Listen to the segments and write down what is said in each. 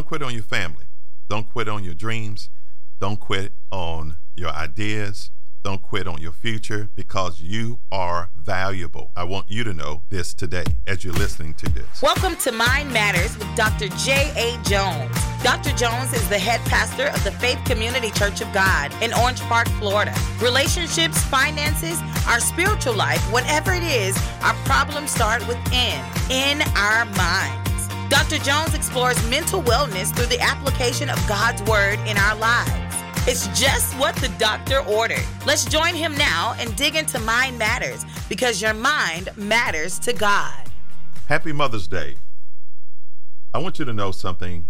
Don't quit on your family. Don't quit on your dreams. Don't quit on your ideas. Don't quit on your future because you are valuable. I want you to know this today as you're listening to this. Welcome to Mind Matters with Dr. J.A. Jones. Dr. Jones is the head pastor of the Faith Community Church of God in Orange Park, Florida. Relationships, finances, our spiritual life, whatever it is, our problems start within, in our minds. Dr. Jones explores mental wellness through the application of God's Word in our lives. It's just what the doctor ordered. Let's join him now and dig into Mind Matters because your mind matters to God. Happy Mother's Day. I want you to know something.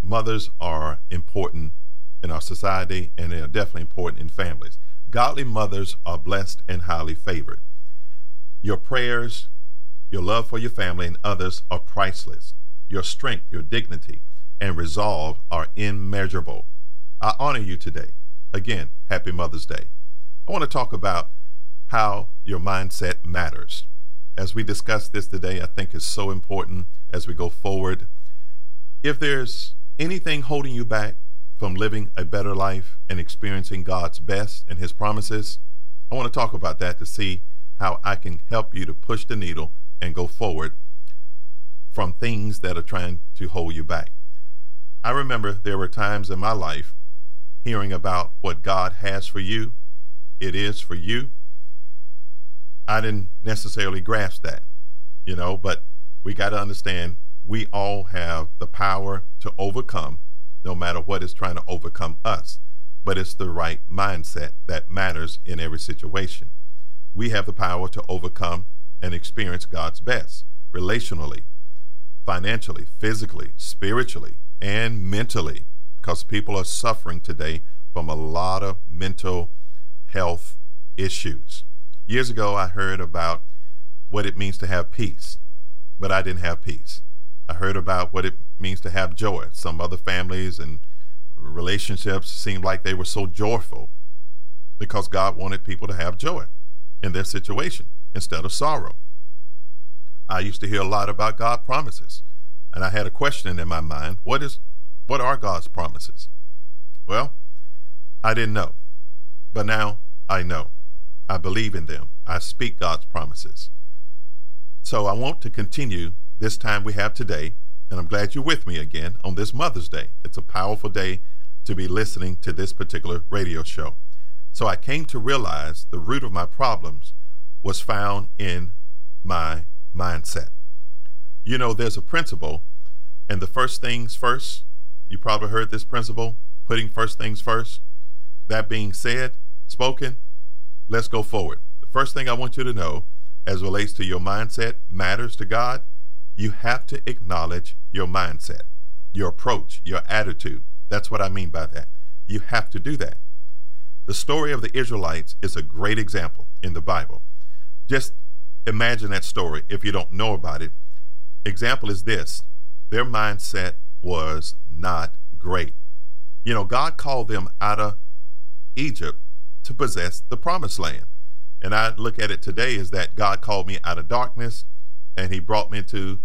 Mothers are important in our society and they are definitely important in families. Godly mothers are blessed and highly favored. Your prayers, your love for your family and others are priceless. Your strength, your dignity, and resolve are immeasurable. I honor you today. Again, happy Mother's Day. I want to talk about how your mindset matters. As we discuss this today, I think is so important as we go forward. If there's anything holding you back from living a better life and experiencing God's best and His promises, I want to talk about that to see how I can help you to push the needle and go forward from things that are trying to hold you back. I remember there were times in my life hearing about what God has for you, it is for you. I didn't necessarily grasp that, you know, but we got to understand we all have the power to overcome no matter what is trying to overcome us. But it's the right mindset that matters in every situation. We have the power to overcome and experience God's best relationally, financially, physically, spiritually, and mentally because people are suffering today from a lot of mental health issues. Years ago, I heard about what it means to have peace, but I didn't have peace. I heard about what it means to have joy. Some other families and relationships seemed like they were so joyful because God wanted people to have joy in their situation instead of sorrow. I used to hear a lot about God promises, and I had a question in my mind what is what are God's promises? Well, I didn't know, but now I know. I believe in them. I speak God's promises. So I want to continue this time we have today, and I'm glad you're with me again on this Mother's Day. It's a powerful day to be listening to this particular radio show. So I came to realize the root of my problems was found in my mindset. You know, there's a principle, and the first things first you probably heard this principle putting first things first. That being said, spoken, let's go forward. The first thing I want you to know as relates to your mindset matters to God. You have to acknowledge your mindset, your approach, your attitude. That's what I mean by that. You have to do that. The story of the Israelites is a great example in the Bible. Just imagine that story if you don't know about it. Example is this their mindset was not great. You know, God called them out of Egypt to possess the promised land. And I look at it today as that God called me out of darkness and he brought me to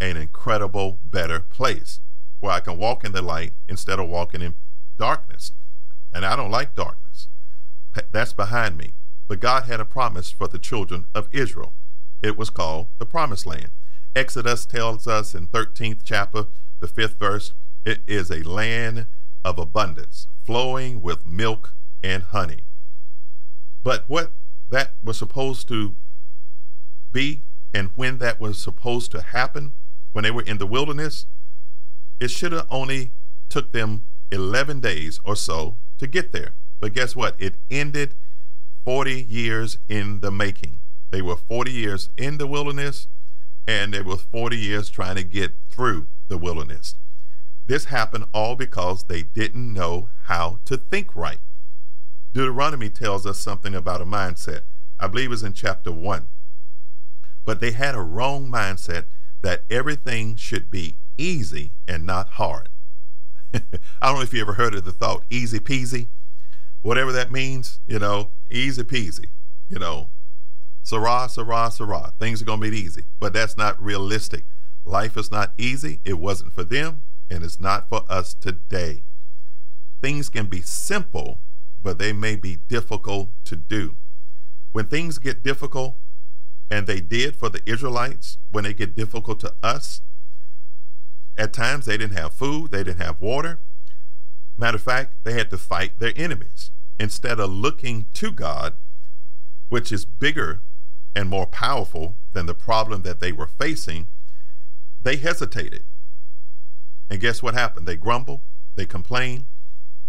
an incredible, better place where I can walk in the light instead of walking in darkness. And I don't like darkness. That's behind me. But God had a promise for the children of Israel. It was called the promised land. Exodus tells us in 13th chapter the fifth verse, it is a land of abundance, flowing with milk and honey. But what that was supposed to be and when that was supposed to happen, when they were in the wilderness, it should have only took them 11 days or so to get there. But guess what? It ended 40 years in the making. They were 40 years in the wilderness and they were 40 years trying to get through the wilderness. This happened all because they didn't know how to think right. Deuteronomy tells us something about a mindset. I believe it's in chapter 1. But they had a wrong mindset that everything should be easy and not hard. I don't know if you ever heard of the thought easy peasy. Whatever that means, you know, easy peasy. You know, Sarah, Sarah, Sarah. Things are going to be easy. But that's not realistic. Life is not easy. It wasn't for them. and it's not for us today. Things can be simple, but they may be difficult to do. When things get difficult, and they did for the Israelites when they get difficult to us, at times they didn't have food, they didn't have water. Matter of fact, they had to fight their enemies. Instead of looking to God, which is bigger and more powerful than the problem that they were facing, they hesitated. And guess what happened? They grumbled, they complained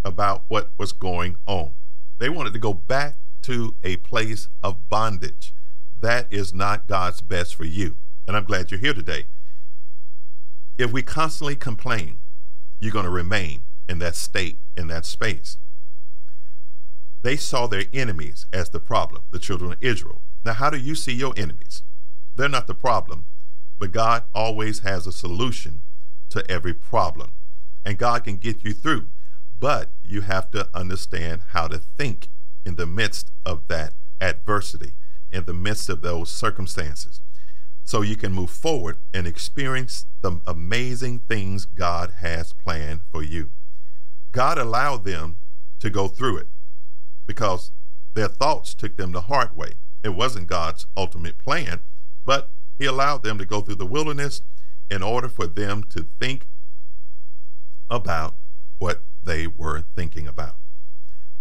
about what was going on. They wanted to go back to a place of bondage. That is not God's best for you. And I'm glad you're here today. If we constantly complain, you're going to remain in that state, in that space. They saw their enemies as the problem, the children of Israel. Now, how do you see your enemies? They're not the problem, but God always has a solution to every problem. And God can get you through. But you have to understand how to think in the midst of that adversity, in the midst of those circumstances so you can move forward and experience the amazing things God has planned for you. God allowed them to go through it because their thoughts took them the hard way. It wasn't God's ultimate plan, but He allowed them to go through the wilderness in order for them to think about what they were thinking about.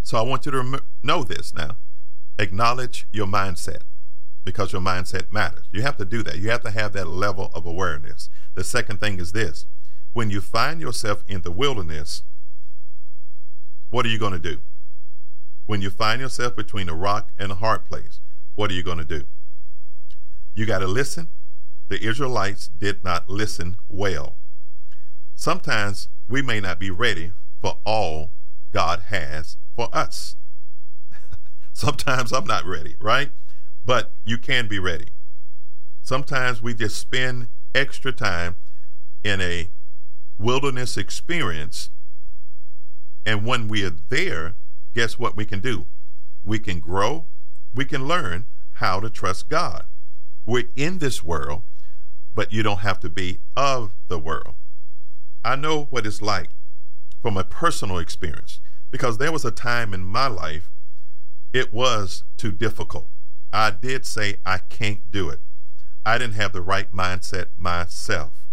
So I want you to rem- know this now. Acknowledge your mindset because your mindset matters. You have to do that. You have to have that level of awareness. The second thing is this when you find yourself in the wilderness, what are you going to do? When you find yourself between a rock and a hard place, what are you going to do? You got to listen. The Israelites did not listen well. Sometimes we may not be ready for all God has for us. Sometimes I'm not ready, right? but you can be ready. Sometimes we just spend extra time in a wilderness experience, and when we are there, guess what we can do? We can grow, we can learn how to trust God. We're in this world, but you don't have to be of the world. I know what it's like from a personal experience because there was a time in my life it was too difficult. I did say I can't do it. I didn't have the right mindset myself,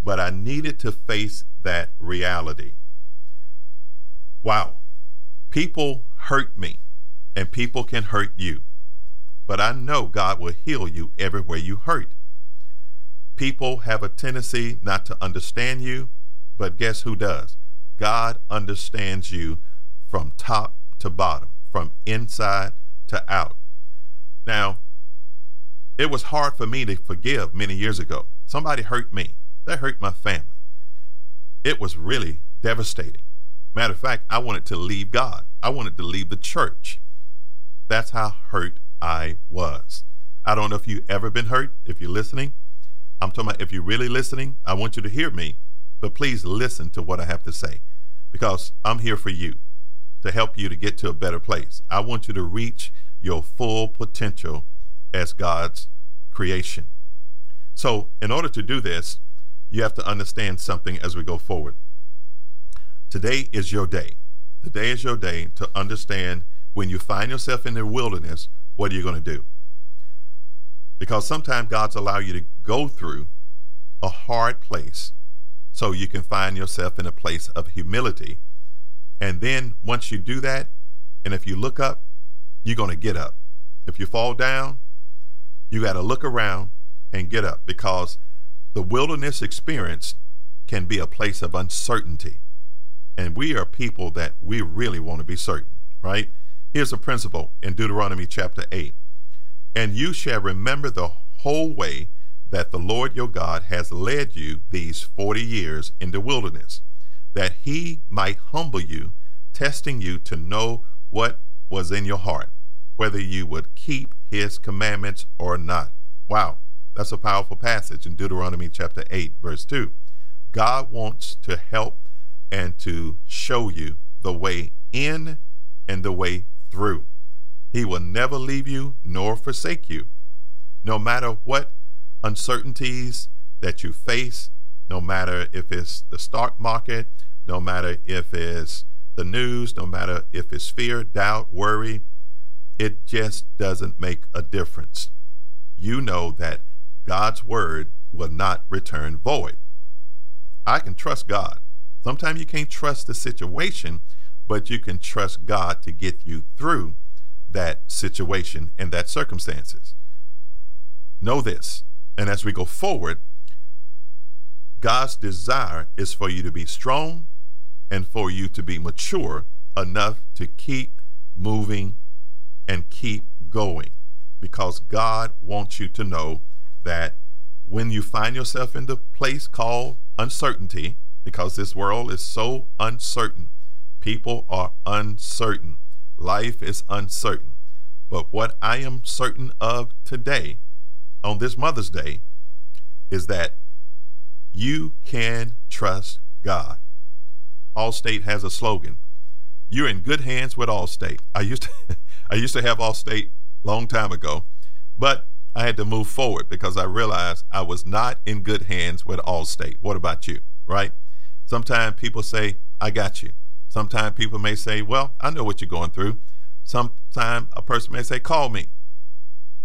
but I needed to face that reality. Wow. People hurt me, and people can hurt you, but I know God will heal you everywhere you hurt. People have a tendency not to understand you, but guess who does? God understands you from top to bottom, from inside to out. Now, it was hard for me to forgive many years ago. Somebody hurt me. That hurt my family. It was really devastating. Matter of fact, I wanted to leave God. I wanted to leave the church. That's how hurt I was. I don't know if you've ever been hurt. If you're listening, I'm talking about if you're really listening, I want you to hear me, but please listen to what I have to say because I'm here for you to help you to get to a better place. I want you to reach your full potential as God's creation. So, in order to do this, you have to understand something as we go forward. Today is your day. Today is your day to understand when you find yourself in the wilderness, what are you going to do? Because sometimes God's allow you to go through a hard place so you can find yourself in a place of humility. And then once you do that, and if you look up, you're going to get up. If you fall down, you got to look around and get up because the wilderness experience can be a place of uncertainty. And we are people that we really want to be certain, right? Here's a principle in Deuteronomy chapter 8. And you shall remember the whole way that the Lord your God has led you these 40 years in the wilderness, that he might humble you, testing you to know what was in your heart, whether you would keep his commandments or not. Wow, that's a powerful passage in Deuteronomy chapter 8, verse 2. God wants to help and to show you the way in and the way through. He will never leave you nor forsake you. No matter what uncertainties that you face, no matter if it's the stock market, no matter if it's the news, no matter if it's fear, doubt, worry, it just doesn't make a difference. You know that God's word will not return void. I can trust God. Sometimes you can't trust the situation, but you can trust God to get you through that situation and that circumstances. Know this, and as we go forward, God's desire is for you to be strong and for you to be mature enough to keep moving and keep going because God wants you to know that when you find yourself in the place called uncertainty, because this world is so uncertain, people are uncertain, life is uncertain. But what I am certain of today, on this Mother's Day, is that you can trust God. Allstate has a slogan. You're in good hands with Allstate. I used to I used to have Allstate long time ago, but I had to move forward because I realized I was not in good hands with Allstate. What about you? Right? Sometimes people say, I got you. Sometimes people may say, Well, I know what you're going through. Sometimes a person may say, Call me,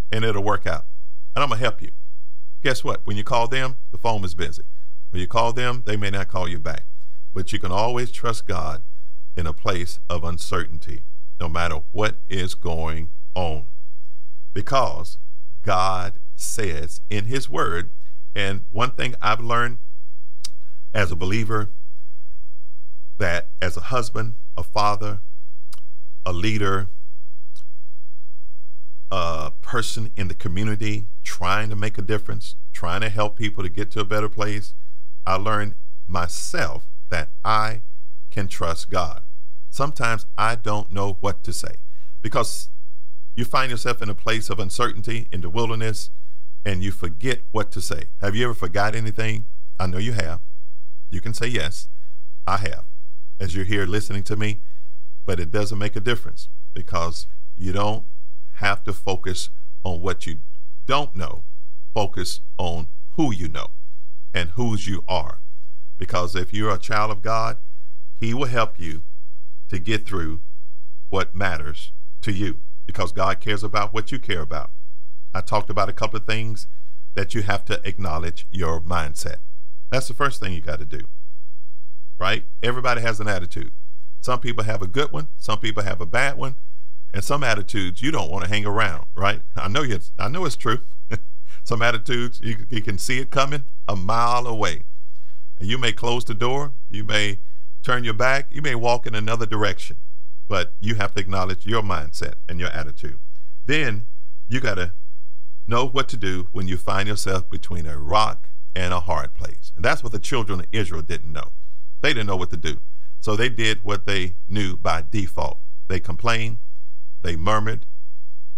and it'll work out. And I'm going to help you. Guess what? When you call them, the phone is busy. When you call them, they may not call you back. But you can always trust God in a place of uncertainty, no matter what is going on. Because God says in His Word, and one thing I've learned as a believer that as a husband, a father, a leader, a person in the community trying to make a difference, trying to help people to get to a better place, I learned myself that I can trust God. Sometimes I don't know what to say because you find yourself in a place of uncertainty in the wilderness and you forget what to say. Have you ever forgot anything? I know you have. You can say yes. I have, as you're here listening to me, but it doesn't make a difference because you don't have to focus on what you don't know. Focus on who you know and whose you are. Because if you're a child of God, He will help you to get through what matters to you because God cares about what you care about. I talked about a couple of things that you have to acknowledge your mindset. That's the first thing you got to do. Right? Everybody has an attitude. Some people have a good one, some people have a bad one, and some attitudes you don't want to hang around, right? I know you I know it's true. some attitudes you, you can see it coming a mile away. You may close the door, you may turn your back, you may walk in another direction but you have to acknowledge your mindset and your attitude. Then you got to know what to do when you find yourself between a rock and a hard place. And that's what the children of Israel didn't know. They didn't know what to do. So they did what they knew by default. They complained, they murmured,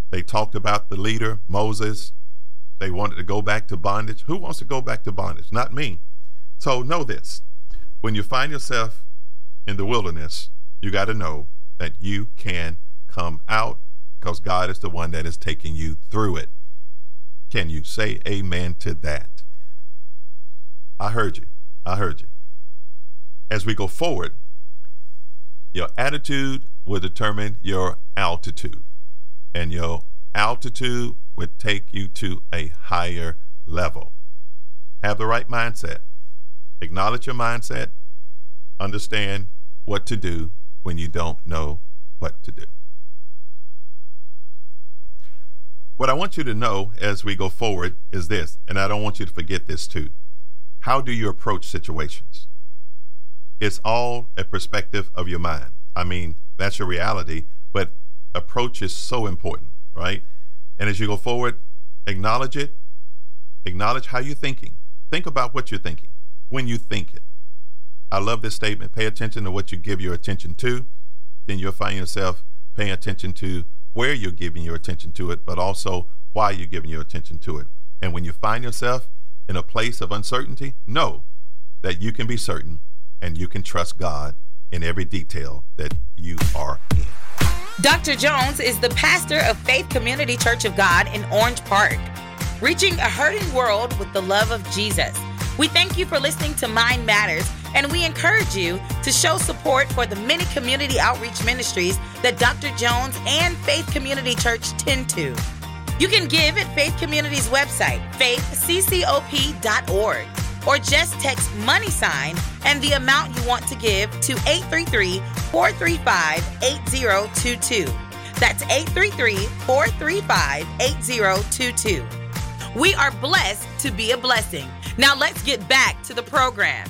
they talked about the leader, Moses. They wanted to go back to bondage. Who wants to go back to bondage? Not me. So know this when you find yourself in the wilderness, you got to know that you can come out because God is the one that is taking you through it. Can you say amen to that? I heard you. I heard you. As we go forward, your attitude will determine your altitude, and your altitude would take you to a higher level. Have the right mindset. Acknowledge your mindset. Understand what to do when you don't know what to do. What I want you to know as we go forward is this, and I don't want you to forget this too. How do you approach situations? It's all a perspective of your mind. I mean, that's your reality, but approach is so important, right? And as you go forward, acknowledge it, acknowledge how you're thinking. Think about what you're thinking when you think it. I love this statement. Pay attention to what you give your attention to. Then you'll find yourself paying attention to where you're giving your attention to it, but also why you're giving your attention to it. And when you find yourself in a place of uncertainty, know that you can be certain and you can trust God in every detail that you are in. Dr. Jones is the pastor of Faith Community Church of God in Orange Park, reaching a hurting world with the love of Jesus. We thank you for listening to Mind Matters, and we encourage you to show support for the many community outreach ministries that Dr. Jones and Faith Community Church tend to. You can give at Faith Community's website, faithccop.org, or just text money sign and the amount you want to give to 833 435 8022. That's 833 435 8022. We are blessed to be a blessing. Now let's get back to the program.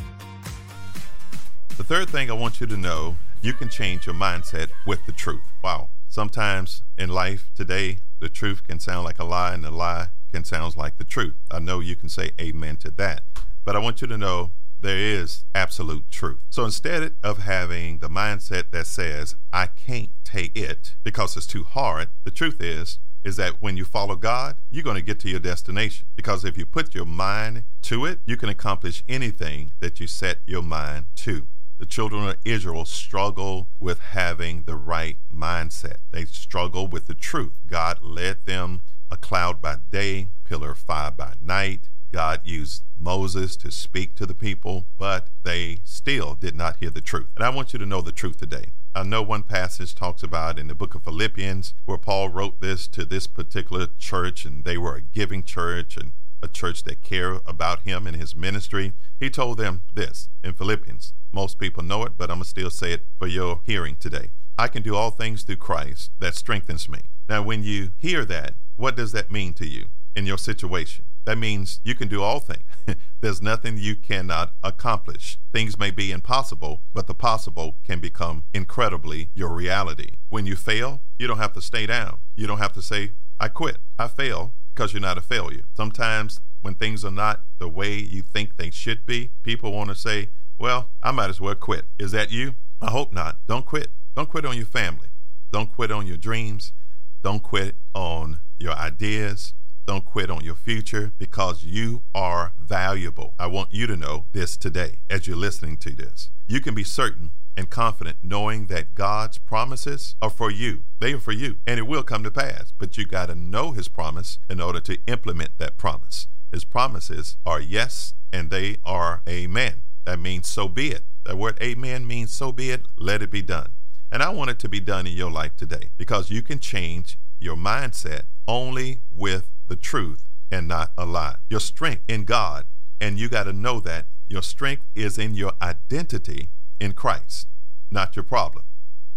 The third thing I want you to know you can change your mindset with the truth. Wow. Sometimes in life today, the truth can sound like a lie, and the lie can sound like the truth. I know you can say amen to that. But I want you to know there is absolute truth. So instead of having the mindset that says, I can't take it because it's too hard, the truth is, is that when you follow God, you're going to get to your destination. Because if you put your mind to it, you can accomplish anything that you set your mind to. The children of Israel struggle with having the right mindset. They struggle with the truth. God led them a cloud by day, pillar of fire by night. God used Moses to speak to the people, but they still did not hear the truth. And I want you to know the truth today. I know one passage talks about in the book of Philippians where Paul wrote this to this particular church, and they were a giving church and a church that care about him and his ministry. He told them this in Philippians. Most people know it, but I'm going to still say it for your hearing today. I can do all things through Christ that strengthens me. Now, when you hear that, what does that mean to you in your situation? That means you can do all things. There's nothing you cannot accomplish. Things may be impossible, but the possible can become incredibly your reality. When you fail, you don't have to stay down. You don't have to say, I quit. I fail because you're not a failure. Sometimes when things are not the way you think they should be, people want to say, well, I might as well quit. Is that you? I hope not. Don't quit. Don't quit on your family. Don't quit on your dreams. Don't quit on your ideas. Don't quit on your future because you are valuable. I want you to know this today as you're listening to this. You can be certain and confident knowing that God's promises are for you. They are for you, and it will come to pass. But you got to know His promise in order to implement that promise. His promises are yes, and they are amen. That means so be it. That word amen means so be it, let it be done. And I want it to be done in your life today because you can change your mindset only with the truth and not a lie. Your strength in God, and you got to know that your strength is in your identity in Christ, not your problem.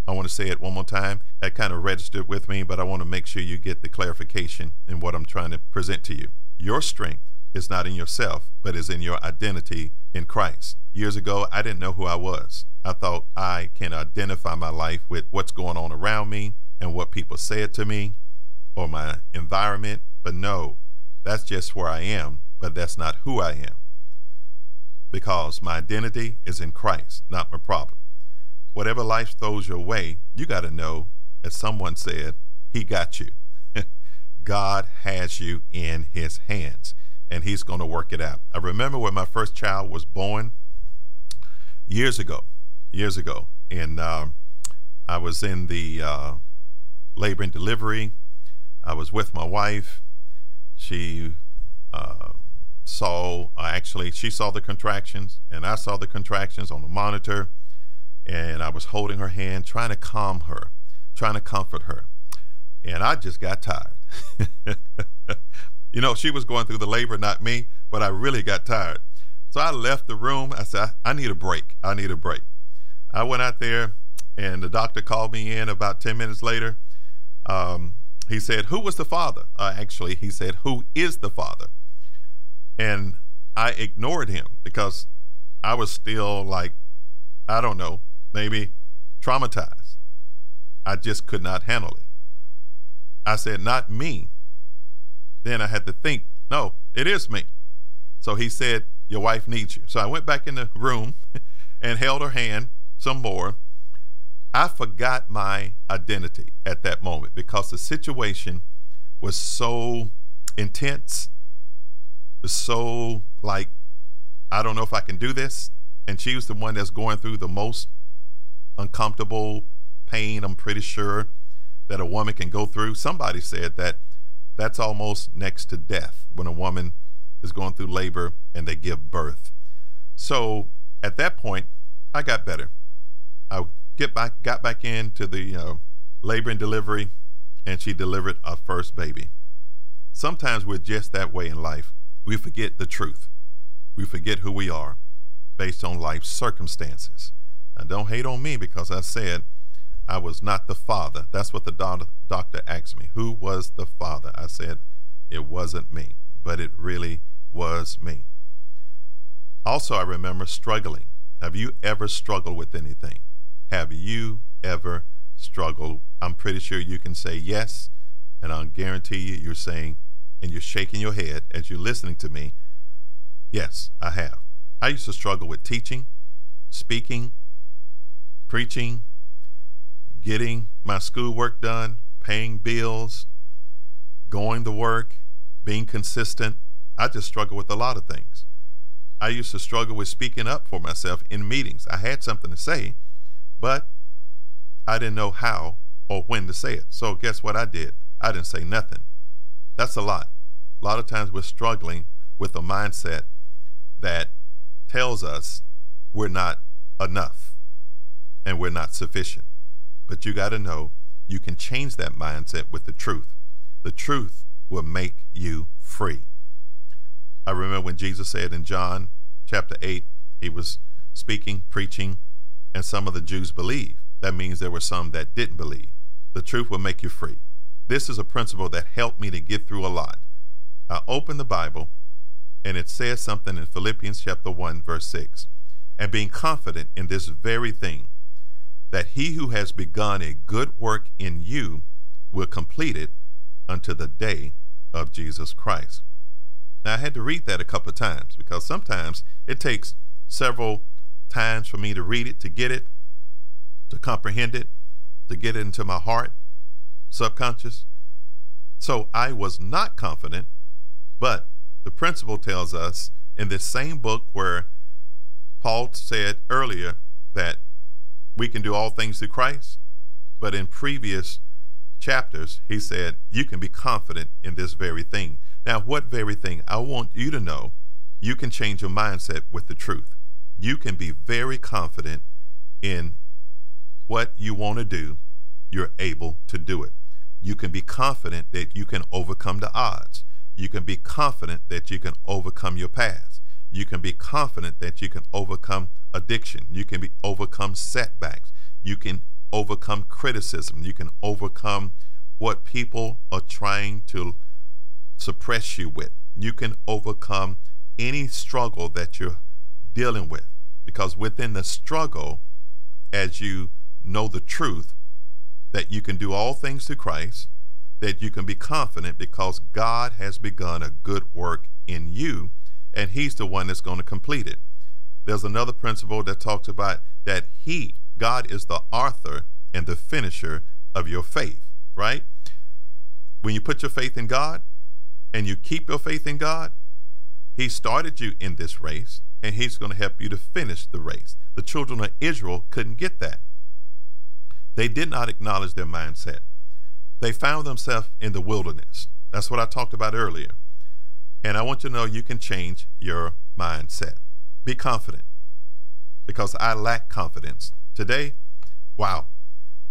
I want to say it one more time. That kind of registered with me, but I want to make sure you get the clarification in what I'm trying to present to you. Your strength is not in yourself, but is in your identity in Christ. Years ago, I didn't know who I was. I thought I can identify my life with what's going on around me and what people said to me or my environment but no, that's just where I am, but that's not who I am. Because my identity is in Christ, not my problem. Whatever life throws your way, you got to know, as someone said, He got you. God has you in His hands, and He's going to work it out. I remember when my first child was born years ago, years ago, and uh, I was in the uh, labor and delivery. I was with my wife, she uh, saw, uh, actually, she saw the contractions, and I saw the contractions on the monitor, and I was holding her hand, trying to calm her, trying to comfort her. And I just got tired. you know, she was going through the labor, not me, but I really got tired. So I left the room. I said, I need a break. I need a break. I went out there, and the doctor called me in about 10 minutes later. Um, he said, Who was the father? Uh, actually, he said, Who is the father? And I ignored him because I was still like, I don't know, maybe traumatized. I just could not handle it. I said, Not me. Then I had to think, No, it is me. So he said, Your wife needs you. So I went back in the room and held her hand some more I forgot my identity at that moment because the situation was so intense, so like, I don't know if I can do this. And she was the one that's going through the most uncomfortable pain, I'm pretty sure, that a woman can go through. Somebody said that that's almost next to death when a woman is going through labor and they give birth. So at that point, I got better. I get back, got back into the uh, labor and delivery, and she delivered our first baby. Sometimes we're just that way in life. We forget the truth. We forget who we are based on life's circumstances. Now, don't hate on me because I said I was not the father. That's what the do- doctor asked me. Who was the father? I said it wasn't me, but it really was me. Also, I remember struggling. Have you ever struggled with anything? Have you ever struggled? I'm pretty sure you can say yes, and I'll guarantee you you're saying, and you're shaking your head as you're listening to me. Yes, I have. I used to struggle with teaching, speaking, preaching, getting my schoolwork done, paying bills, going to work, being consistent. I just struggle with a lot of things. I used to struggle with speaking up for myself in meetings. I had something to say, but I didn't know how or when to say it. So guess what I did? I didn't say nothing. That's a lot. A lot of times we're struggling with a mindset that tells us we're not enough and we're not sufficient. But you got to know you can change that mindset with the truth. The truth will make you free. I remember when Jesus said in John chapter 8, he was speaking, preaching, and some of the Jews believed. That means there were some that didn't believe. The truth will make you free. This is a principle that helped me to get through a lot. I opened the Bible and it says something in Philippians chapter 1, verse 6. And being confident in this very thing, that he who has begun a good work in you will complete it unto the day of Jesus Christ. Now, I had to read that a couple of times because sometimes it takes several times for me to read it, to get it, to comprehend it, to get it into my heart, subconscious. So I was not confident, but the principle tells us in this same book where Paul said earlier that we can do all things through Christ. But in previous chapters, he said, you can be confident in this very thing. Now, what very thing? I want you to know you can change your mindset with the truth. You can be very confident in what you want to do. You're able to do it. You can be confident that you can overcome the odds. You can be confident that you can overcome your past. You can be confident that you can overcome addiction. You can be overcome setbacks. You can overcome criticism. You can overcome what people are trying to suppress you with. You can overcome any struggle that you're dealing with because within the struggle, as you know the truth, that you can do all things through Christ, that you can be confident because God has begun a good work in you and He's the one that's going to complete it. There's another principle that talks about that He, God, is the author and the finisher of your faith, right? When you put your faith in God and you keep your faith in God, He started you in this race and He's going to help you to finish the race. The children of Israel couldn't get that. They did not acknowledge their mindset. They found themselves in the wilderness. That's what I talked about earlier. And I want you to know you can change your mindset. Be confident because I lack confidence. Today, wow,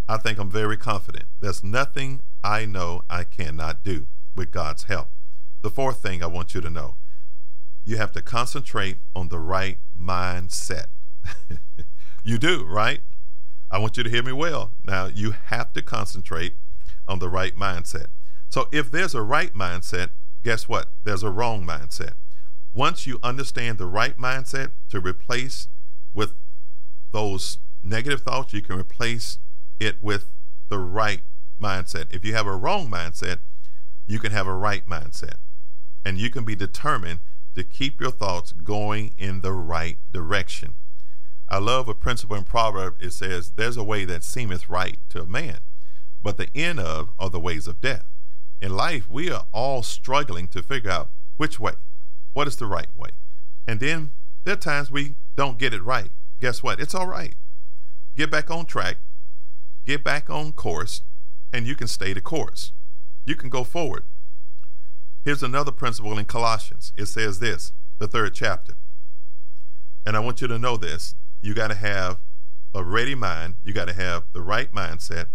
I think I'm very confident. There's nothing I know I cannot do with God's help. The fourth thing I want you to know you have to concentrate on the right mindset. you do, right? I want you to hear me well. Now, you have to concentrate on the right mindset. So, if there's a right mindset, guess what? There's a wrong mindset. Once you understand the right mindset to replace with those negative thoughts, you can replace it with the right mindset. If you have a wrong mindset, you can have a right mindset. And you can be determined to keep your thoughts going in the right direction. I love a principle in Proverb. It says, There's a way that seemeth right to a man, but the end of are the ways of death. In life, we are all struggling to figure out which way. What is the right way? And then there are times we don't get it right. Guess what? It's all right. Get back on track, get back on course, and you can stay the course. You can go forward. Here's another principle in Colossians. It says this, the third chapter. And I want you to know this. You got to have a ready mind, you got to have the right mindset,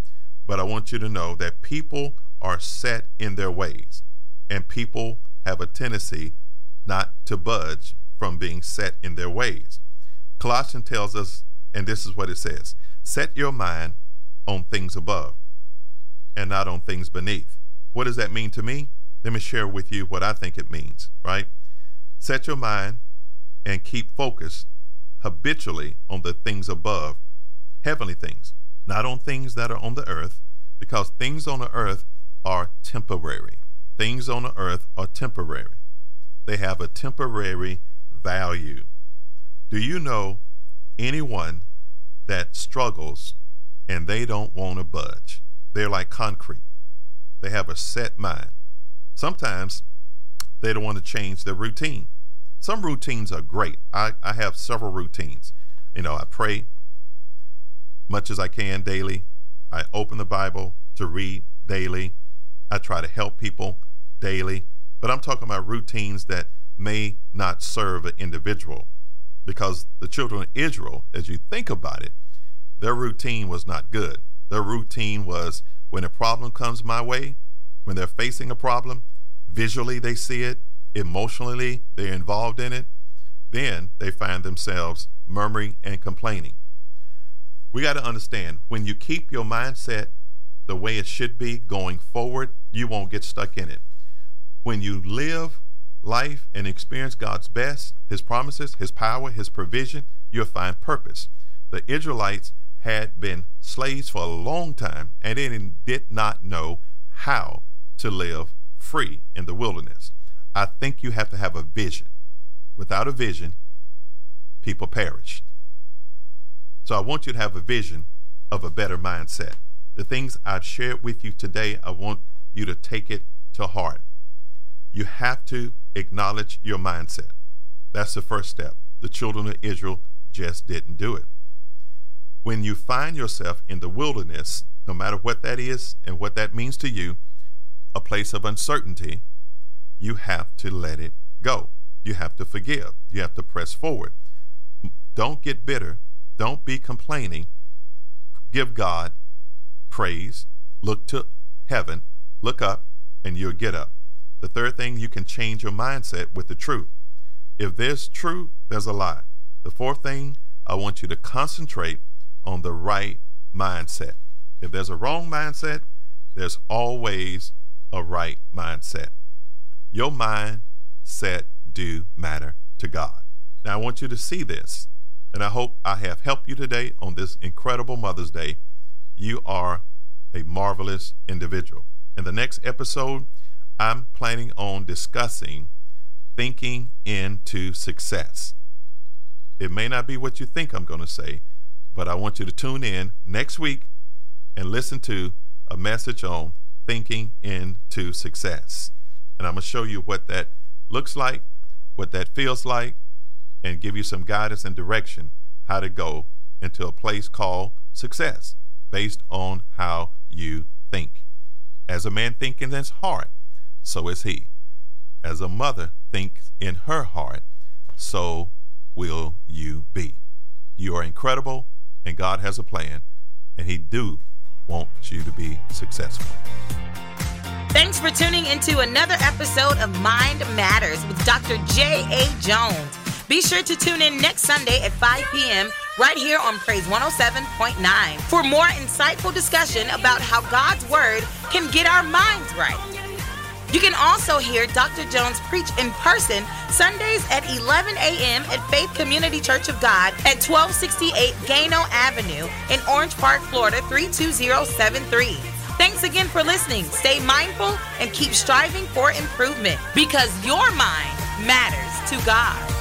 but I want you to know that people are set in their ways, and people have a tendency not to budge from being set in their ways. Colossians tells us, and this is what it says set your mind on things above and not on things beneath. What does that mean to me? Let me share with you what I think it means, right? Set your mind and keep focused habitually on the things above, heavenly things, not on things that are on the earth, because things on the earth are temporary. Things on the earth are temporary. They have a temporary value. Do you know anyone that struggles and they don't want to budge? They're like concrete. They have a set mind. Sometimes they don't want to change their routine. Some routines are great. I, I have several routines. You know, I pray much as I can daily. I open the Bible to read daily. I try to help people daily. But I'm talking about routines that may not serve an individual because the children of Israel, as you think about it, their routine was not good. Their routine was when a problem comes my way, when they're facing a problem, visually they see it, emotionally they're involved in it, then they find themselves murmuring and complaining. We got to understand when you keep your mindset the way it should be going forward, you won't get stuck in it. When you live life and experience God's best, His promises, His power, His provision, you'll find purpose. The Israelites had been slaves for a long time and they did not know how to live free in the wilderness. I think you have to have a vision. Without a vision, people perish. So I want you to have a vision of a better mindset. The things I've shared with you today, I want you to take it to heart. You have to acknowledge your mindset. That's the first step. The children of Israel just didn't do it. When you find yourself in the wilderness, no matter what that is and what that means to you, a place of uncertainty, you have to let it go. You have to forgive. You have to press forward. Don't get bitter. Don't be complaining. Give God praise. Look to heaven. Look up, and you'll get up. The third thing, you can change your mindset with the truth. If there's truth, there's a lie. The fourth thing, I want you to concentrate on the right mindset. If there's a wrong mindset, there's always a right mindset. Your mind mindset do matter to God. Now, I want you to see this, and I hope I have helped you today on this incredible Mother's Day. You are a marvelous individual. In the next episode, I'm planning on discussing thinking into success. It may not be what you think I'm going to say, but I want you to tune in next week and listen to a message on thinking into success. And I'm going to show you what that looks like, what that feels like, and give you some guidance and direction how to go into a place called success based on how you think. As a man thinking in his heart, so is he. As a mother thinks in her heart, so will you be. You are incredible and God has a plan, and He do want you to be successful. Thanks for tuning into another episode of Mind Matters with Dr. J.A. Jones. Be sure to tune in next Sunday at 5 p.m. right here on Praise 107.9 for more insightful discussion about how God's Word can get our minds right. You can also hear Dr. Jones preach in person Sundays at 11 a.m. at Faith Community Church of God at 1268 Gano Avenue in Orange Park, Florida 32073. Thanks again for listening. Stay mindful and keep striving for improvement because your mind matters to God.